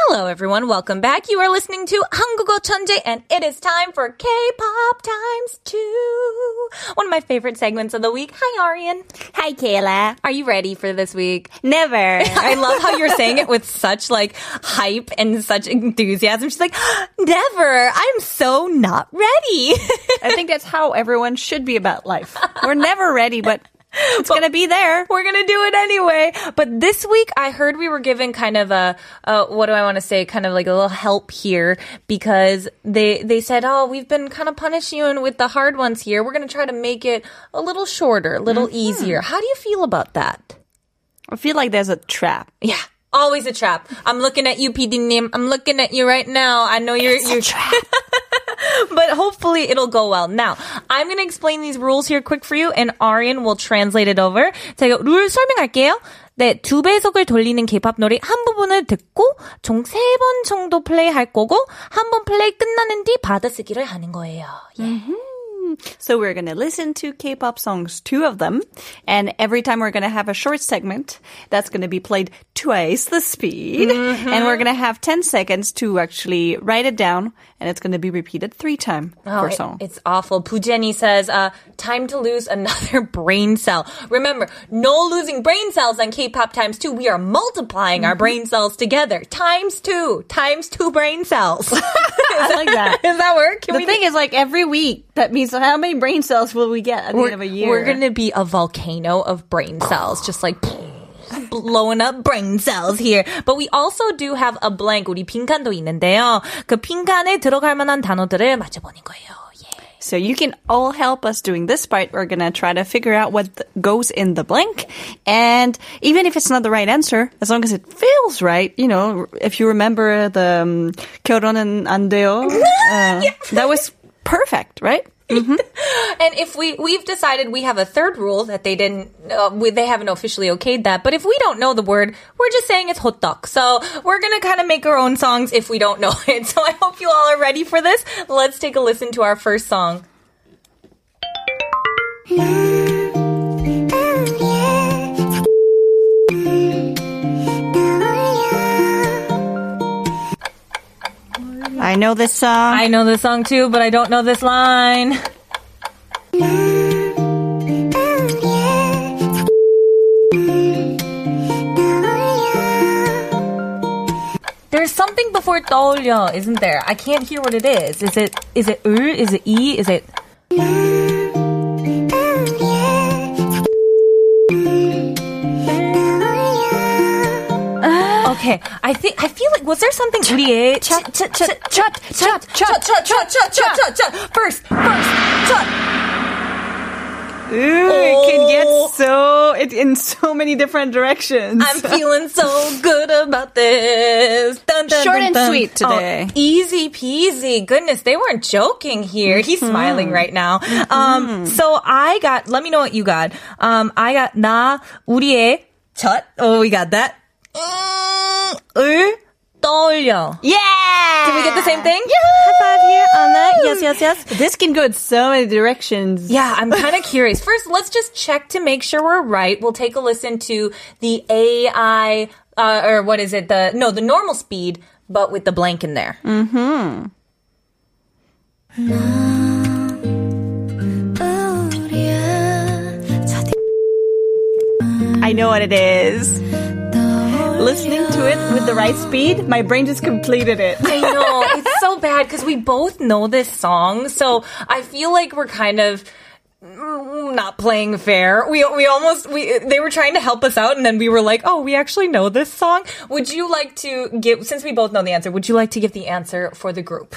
Hello, everyone. Welcome back. You are listening to Hangugo Chunde, and it is time for K-pop times two. One of my favorite segments of the week. Hi, Arian. Hi, Kayla. Are you ready for this week? Never. I love how you're saying it with such like hype and such enthusiasm. She's like, never. I'm so not ready. I think that's how everyone should be about life. We're never ready, but it's gonna be there. We're gonna do it anyway. But this week, I heard we were given kind of a, uh, what do I want to say? Kind of like a little help here because they they said, oh, we've been kind of punishing you with the hard ones here. We're gonna try to make it a little shorter, a little easier. How do you feel about that? I feel like there's a trap. Yeah. Always a trap. I'm looking at you, PD Nim. I'm looking at you right now. I know you're, you're, but hopefully it'll go well. Now, I'm going to explain these rules here quick for you and Arian will translate it over. 제가 룰 설명할게요. 네, 두 배속을 돌리는 K-pop 노래 한 부분을 듣고 총 세 번 정도 플레이할 거고 한 번 플레이 끝나는 뒤 받아쓰기를 하는 거예요. 예. So we're gonna listen to K-pop songs, two of them, and every time we're gonna have a short segment that's gonna be played twice the speed, and we're gonna have 10 seconds to actually write it down, and it's gonna be repeated three times Oh, per it- song. it's awful. Pujeni says, uh, time to lose another brain cell. Remember, no losing brain cells on K-pop times two. We are multiplying our brain cells together. Times two. Times two brain cells. I like that. Does that work? Can The we thing is, like every week, that means how many brain cells will we get at the we're, end of a year? we're gonna be a volcano of brain cells, just like blowing up brain cells here. But we also do have a blank. 우리 빈칸도 있는데요. 그 빈칸에 들어갈 만한 단어들을 맞춰보는 거예요. 예. So you can all help us doing this part. We're gonna try to figure out what th- goes in the blank, and even if it's not the right answer, as long as it feels right, you know, if you remember the um, 결혼은 안 돼요, uh, that was perfect, right? And if we we've decided we have a third rule that they didn't uh, we, they haven't officially okayed that, but if we don't know the word, we're just saying it's hotdog. So we're gonna kind of make our own songs if we don't know it. So I hope you all are ready for this. Let's take a listen to our first song. I know this song. I know this song too, but I don't know this line. There's something before 떠올려, isn't there? I can't hear what it is. Is it is it 을? Is it e? Is it Okay, I think I feel like was there something 우리의 첫, 첫, 첫, 첫, 첫, 첫, 첫, 첫, 첫, 첫, 첫, 첫, first, first, 첫. Ooh, it can Oh. get so it in so many different directions. I'm feeling so good about this. Dun, dun, Short dun, and dun. sweet today. Oh, easy peasy. Goodness, they weren't joking here. He's Mm-hmm. smiling right now. Um, so I got. Let me know what you got. Um, I got 나 우리의 첫. Oh, we got that. 음, 을 떠올려. yeah. Did we get the same thing? High five here on that. Yes, yes, yes. This can go in so many directions. Yeah, I'm kind of curious. First, let's just check to make sure we're right. We'll take a listen to the AI, uh, or what is it? The no, the normal speed, but with the blank in there. I know what it is. Listening to it with the right speed, my brain just completed it. I know it's so bad because we both know this song, so I feel like we're kind of mm, not playing fair. We we almost we they were trying to help us out, and then we were like, oh, we actually know this song. Would you like to give? Since we both know the answer, would you like to give the answer for the group?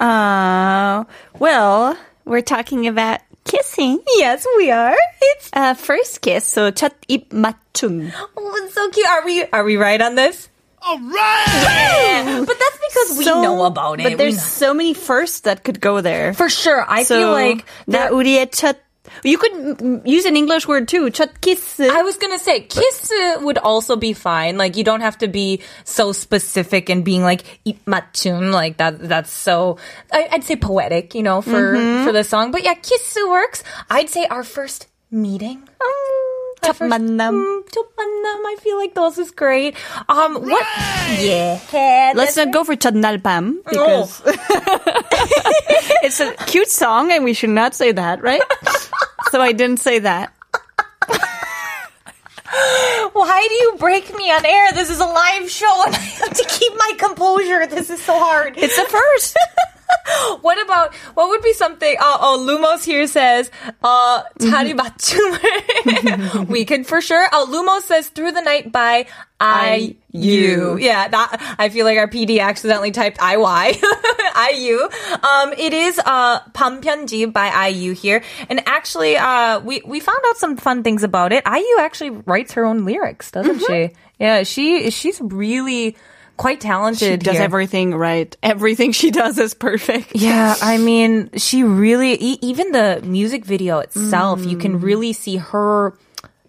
Uh, well, we're talking about kissing. Yes, we are. It's Uh, first kiss, so 첫 입 맞춤. oh, it's so cute. Are we are we right on this? All right. But that's because we So- know about it. But We there's know. so many firsts that could go there. for sure. I so feel like 나 there- 우리의 첫 You could mm, use an English word too. 첫 키스. I was gonna say kiss uh, would also be fine. Like you don't have to be so specific and being like 입맞춤 like that. That's so I, I'd say poetic, you know, for for the song. But yeah, kiss works. I'd say our first meeting. Um, our 첫 만남. mm, 첫 만남. I feel like those is great. Um, what? Yeah. Let's that's not go for 첫날 밤 because it's a cute song and we should not say that, right? so I didn't say that. Why do you break me on air? This is a live show and I have to keep my composure. This is so hard. It's the first. what about what would be something? Oh, oh Lumos here says, uh, 자리 맞춤을. we could for sure. Oh, Lumos says "Through the Night" by I U. Yeah, that I feel like our PD accidentally typed I Y. I U. Um, it is uh 밤편지 by IU here, and actually, uh, we we found out some fun things about it. IU actually writes her own lyrics, doesn't she? Yeah, she she's really quite talented. She does here. everything right. Everything she does is perfect. Yeah, I mean, she really, e- even the music video itself, you can really see her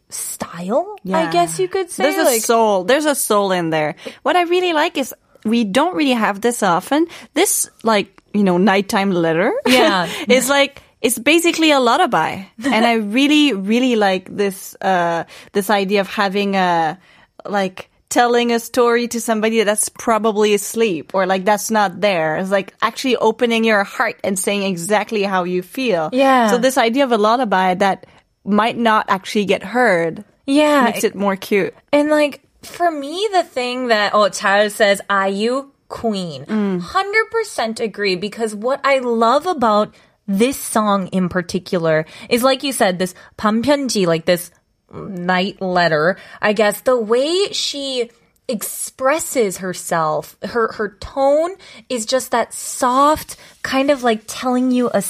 style, Yeah. I guess you could say. There's a soul. There's a soul in there. What I really like is we don't really have this often. This like you know nighttime letter. Yeah. it's like it's basically a lullaby, and I really really like this uh this idea of having a like telling a story to somebody that's probably asleep or like that's not there. It's like actually opening your heart and saying exactly how you feel. Yeah. So this idea of a lullaby that might not actually get heard yeah. makes it more cute. And like, for me, the thing that, oh, Charles says, IU, queen. 100% agree because what I love about this song in particular is like you said, this 밤편지, like this night letter. I guess the way she expresses herself, her, her tone is just that soft, kind of like telling you a,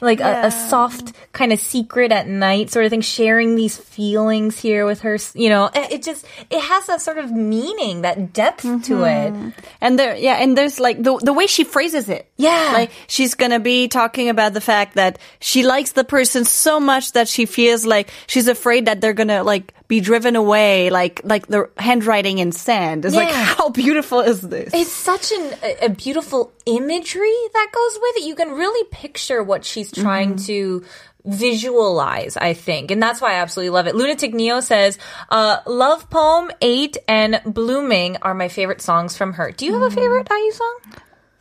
like a, a soft kind of secret at night sort of thing, sharing these feelings here with her, you know, it it just, it has that sort of meaning, that depth to mm-hmm. it. And there, yeah, and there's like the the way she phrases it. Yeah. like she's gonna be talking about the fact that she likes the person so much that she feels like she's afraid that they're gonna like be driven away, like like the handwriting in sand. It's like how beautiful is this? It's such an, a, a beautiful imagery that goes with it. You can really picture what she's trying to visualize, I think. And that's why I absolutely love it. Lunatic Neo says, uh, Love Poem 8 and Blueming are my favorite songs from her. Do you have a favorite IU song?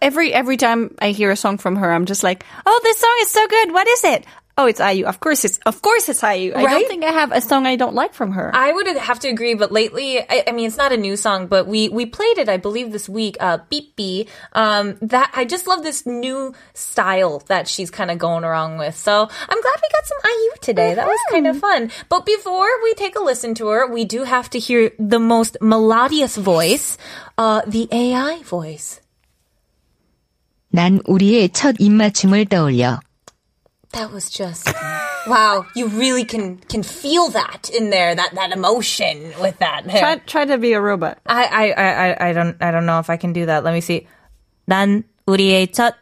every every time I hear a song from her, I'm just like, oh, this song is so good. What is it? oh, it's IU. Of course it's, of course it's IU. Right? I don't think I have a song I don't like from her. I would have to agree, but lately, I, I mean, it's not a new song, but we, we played it, I believe this week, uh, BBIBBI. Um, that, I just love this new style that she's kind of going around with. So I'm glad we got some IU today. Mm-hmm. That was kind of mm-hmm. fun. But before we take a listen to her, we do have to hear the most melodious voice, uh, the AI voice. 난 우리의 첫 입맞춤을 떠올려. That was just wow. You really can can feel that in there, that that emotion with that. There. try try to be a robot. I, I, I, I- I don't, I don't know if I can do that. Let me see. 난 우리의 첫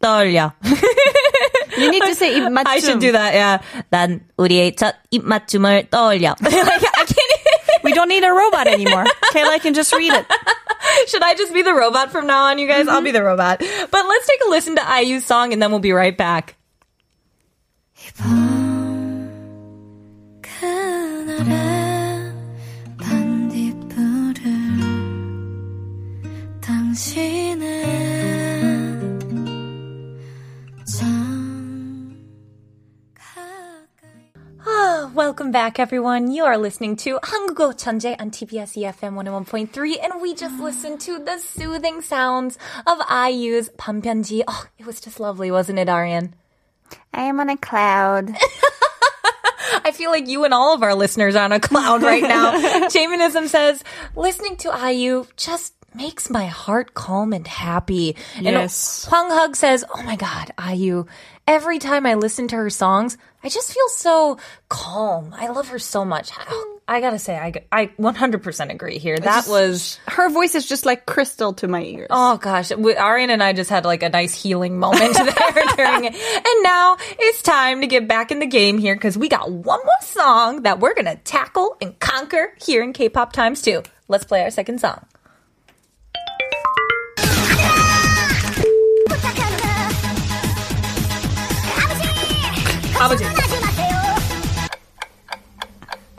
떠올려. You need to say 입맞춤. I should do that. Yeah. 난 우리의 첫 입맞춤을 떠올려. like, I can't. We don't need a robot anymore. Kayla can just read it. Should I just be the robot from now on, you guys? I'll be the robot. But let's take a listen to IU's song and then we'll be right back. 그날의 반딧불을 당신의 참 가까이 Ah, welcome back, everyone. You are listening to 한국어 천재 on TBS EFM 101.3, and we just listened to the soothing sounds of IU's 밤편지. Oh, it was just lovely, wasn't it, Arian? I am on a cloud. I feel like you and all of our listeners are on a cloud right now. Shamanism says, listening to IU just makes my heart calm and happy. Yes. And Hwang Hug says, oh my God, IU, every time I listen to her songs, I just feel so calm. I love her so much. I gotta say, I, I 100% agree here. That was, Her voice is just like crystal to my ears. oh gosh, we- Arian and I just had like a nice healing moment there during it. And now it's time to get back in the game here because we got one more song that we're gonna tackle and conquer here in K-pop times two. Let's play our second song.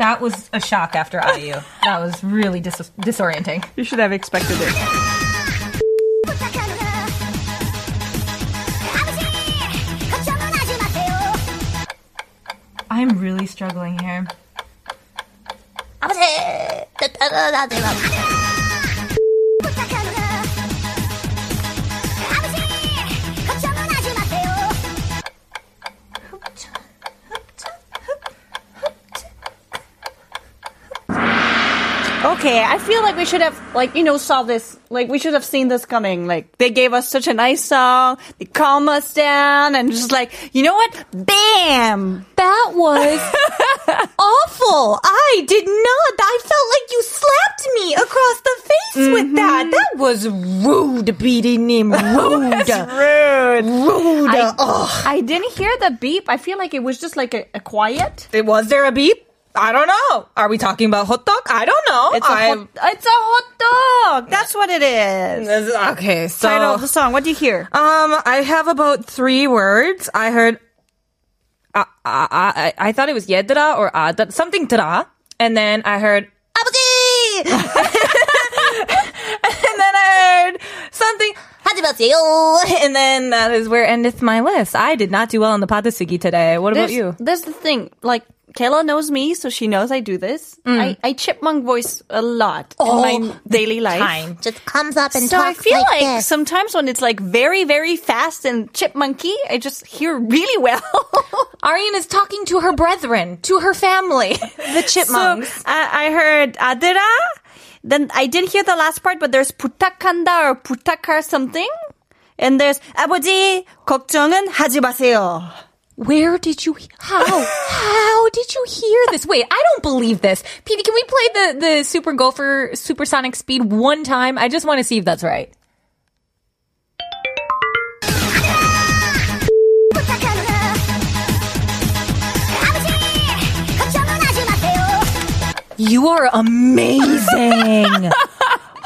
That was a shock after IU. That was really dis- disorienting. You should have expected it. I'm really struggling here. Okay, I feel like we should have, like, you know, saw this, like, we should have seen this coming. Like, they gave us such a nice song, they calm us down, and just like, you know what? Bam! That was awful. I did not. I felt like you slapped me across the face with mm-hmm. that. That was rude, beating him. Rude. Rude. rude. I, I didn't hear the beep. I feel like it was just like a, a quiet. It- Was there a beep? I don't know. Are we talking about hot dog? I don't know. It's a, I- hot, it's a hot dog. That's what it is. Okay, so Title of the song. What do you hear? Um, I have about three words. I heard. Uh, uh, I I thought it was 얘들아 or uh, something 들아, and then I heard 아버지, and then I heard something 하지 마세요, and then that is where endeth my list. I did not do well on the 받아쓰기 today. What about There's, you? There's the thing. Like, Kayla knows me, so she knows I do this. I, I chipmunk voice a lot in my daily life. Time. Just comes up and So I talks feel like, like this. sometimes when it's like very, very fast and chipmunky, I just hear really well. Arian is talking to her brethren, to her family, the so chipmunks. I, I heard 아들아. Then I didn't hear the last part, but there's 부탁한다 or 부탁할 something. And there's 아버지 걱정은 하지 마세요. Where did you? How? How did you hear this? Wait, I don't believe this. PD, can we play the the Super Gopher Supersonic Speed one time? I just want to see if that's right. You are amazing.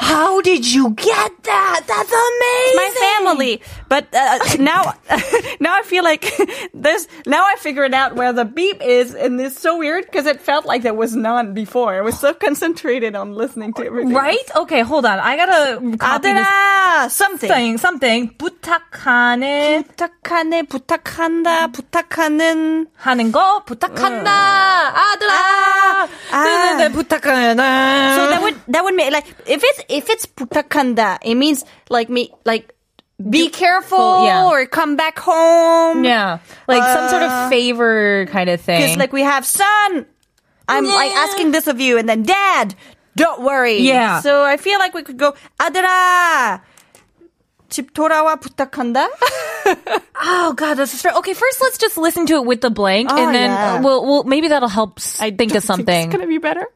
How did you get that? That's amazing. my family. But uh, now, now I feel like this. Now I figured out where the beep is, and it's so weird because it felt like there was none before. I was so concentrated on listening to everything. Right? Okay, hold on. I gotta copy this 아들아, something. thing. Something. 부탁하는 부탁하네, 부탁한다, 부탁하는. 하는 거 부탁한다 아들아 아, 아. 네, 부탁하는 So that would that would make like if it's if it's 부탁한다, it means like me like be careful yeah. or come back home. yeah like some sort of favor kind of thing Because like we have son, I'm like Yeah. asking this of you, and then dad, don't worry. Yeah. So I feel like we could go 아들아. 집 돌아와 부탁한다. oh god that's stress. okay first let's just listen to it with the blank Oh, and then yeah. we'll, we'll maybe that'll help s- I think don't of something It's gonna be better.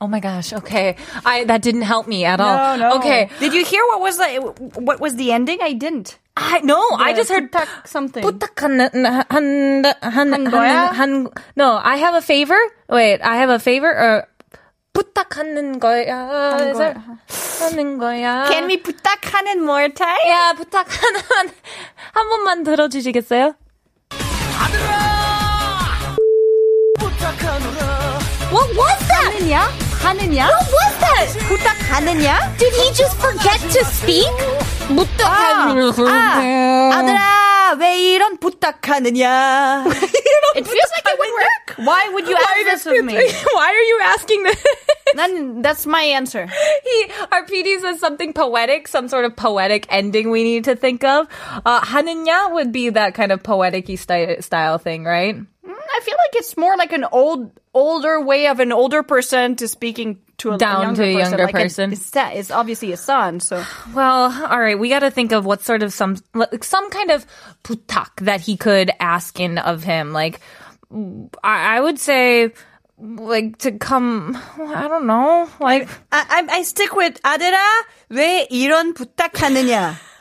oh my gosh okay i that didn't help me at all No, no. okay Did you hear what was the what was the ending? I didn't. I no I just heard 부탁 something. 부탁하는 한, 한, 한, 거야? 한, no, I have a favor. Wait, I have a favor or 부탁하는 거야. Is that- 하는 거야. Can we 부탁하는 more time? 야, 부탁하는 한 번만 들어주시겠어요? What was that? 하느냐? 하느냐? What was that? 부탁하느냐? Did he just forget to speak? 부탁하는 아, 아들아, 왜 이런 부탁하느냐? it feels like it would work. Why would you ask this of me? Why are you asking this? Then that's my answer. he, our PD says something poetic, some sort of poetic ending we need to think of. Uh, 하느냐 would be that kind of poetic style, style thing, right? I feel like it's more like an old, older way of an older person to speaking to a, Down younger to a person. younger like person. It's, that- it's obviously a son, so Well, all right, we got to think of what sort of some like some kind of putak that he could ask in of him. Like, I, I would say, like to come. I don't know. Like, I, I, I stick with 아들아 왜 이런 부탁하느냐.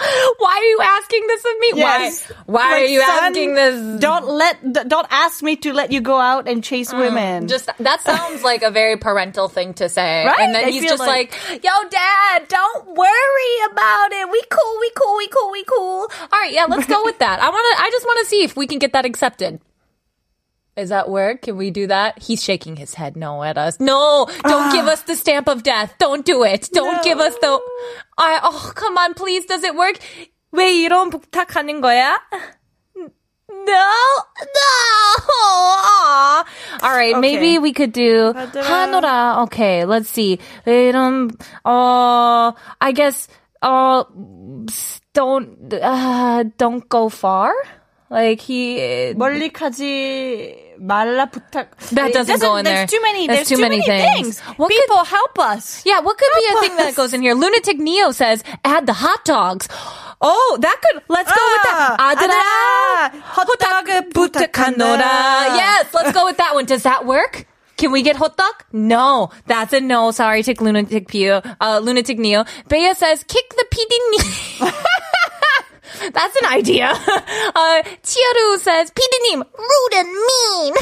why are you asking this of me? Yes. Why? Why are you son, asking this? Don't let don't ask me to let you go out and chase mm, women. Just that sounds like a very parental thing to say, Right? and then I he's just like, "Yo, Dad, don't worry about it. We cool, we cool, we cool, we cool." All right, yeah, let's go with that. I want to. I just want to see if we can get that accepted. Is that work? Can we do that? He's shaking his head no at us. No, don't give us the stamp of death. Don't do it. Don't give us the. I oh come on, please. Does it work? 왜 이런 부탁하는 거야? No, no. Aw. All right, maybe we could do 하노라. Okay, let's see. 이런 uh, I guess uh, don't uh, don't go far. Like he 멀리 가지 말라 부탁. That It doesn't go in there's there. too many. There's There's too many things. What could- People help us. Yeah, what could be a Help thing that us. goes in here? Lunatic Neo says add the hot dogs. Oh, that could. Let's go with that. Ah, 아들아, 아들아, 헛떡을 부탁한노라. Yes, let's go with that one. Does that work? Can we get hot dog? No, that's a no. Sorry, take lunatic Pio, uh, lunatic Neo. Bea says kick the PD knee. That's an idea. Uh, Chiaru says, PD님, rude and mean.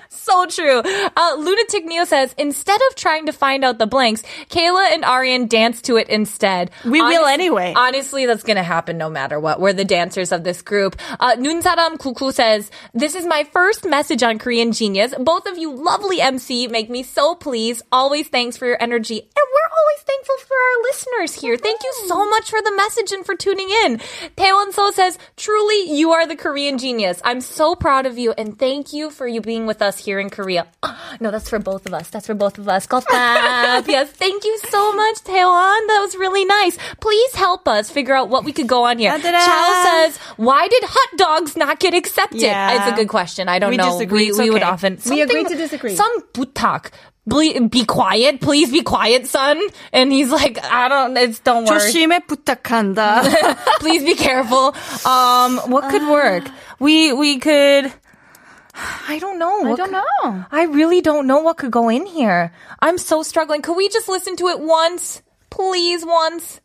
so true. Uh, Lunatic Neo says, instead of trying to find out the blanks, Kayla and Arian dance to it instead. We will anyway. Honestly, that's gonna happen no matter what. We're the dancers of this group. Uh, Nunsaram Kuku says, this is my first message on Korean Genius. Both of you lovely MC make me so pleased. Always thanks for your energy. And we're always thankful for our listeners here. Thank you so much for the message and for tuning in. Taewon So says, truly, you are the Korean genius. I'm so proud of you and thank you for you being with us here in Korea. No, that's for both of us. That's for both of us. Golf clap. yes, thank you so much, Taewon. That was really nice. Please help us figure out what we could go on here. Ta-da! Chow says, why did hot dogs not get accepted? Yeah. It's a good question. I don't We know. disagree. We, It's we would okay. often. We agree something- to disagree. Some butak. Be, be quiet, please be quiet, son. And he's like, I don't, it's, don't worry. 조심해 부탁한다. Please be careful. Um, what could work? We we could. I don't know. I what don't could, know. I really don't know what could go in here. I'm so struggling. Could we just listen to it once? Please, once.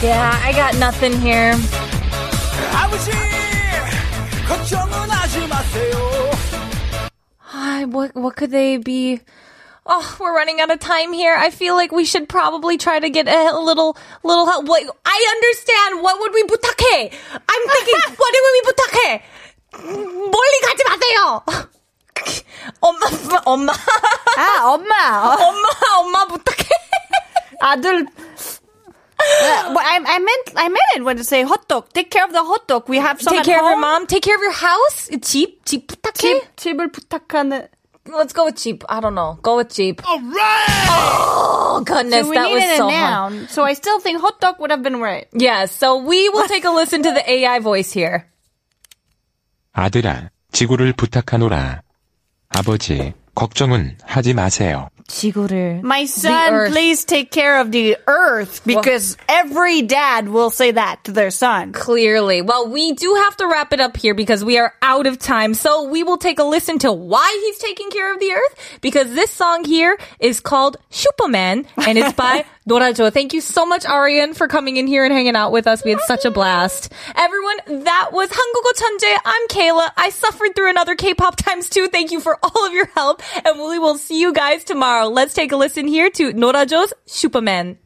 Yeah, I got nothing here. Hi. what, what could they be? Oh, we're running out of time here. I feel like we should probably try to get a little little help. Wait, I understand. What would we 부탁해? I'm thinking, what would we 부탁해? 멀리 가지 마세요. 엄마, 엄마, 아 엄마. 엄마, 엄마 부탁해. 아들. Uh, but I, I meant I meant it when to say hot dog. Take care of the hot dog. We have some Take at care of your home. mom. Take care of your house. 집, 집 부탁해. 집 집을 부탁하는. Let's go with Jeep. I don't know. Go with Jeep. All right. Oh goodness, So we that was needed so a hard. noun. So I still think hot dog would have been right. Yes, so we will take a listen to the AI voice here. 아들아, 지구를 부탁하노라. 아버지, 걱정은 하지 마세요. 지구를 My son, please take care of the earth because well, every dad will say that to their son. Clearly. Well, we do have to wrap it up here because we are out of time. So we will take a listen to why he's taking care of the earth because this song here is called Superman and it's by Norazo. Thank you so much, Arian, for coming in here and hanging out with us. We had such a blast. Everyone, that was 한국어 천재. I'm Kayla. I suffered through another K-pop times two. Thank you for all of your help and we will see you guys tomorrow. Let's take a listen here to Norazo's Superman.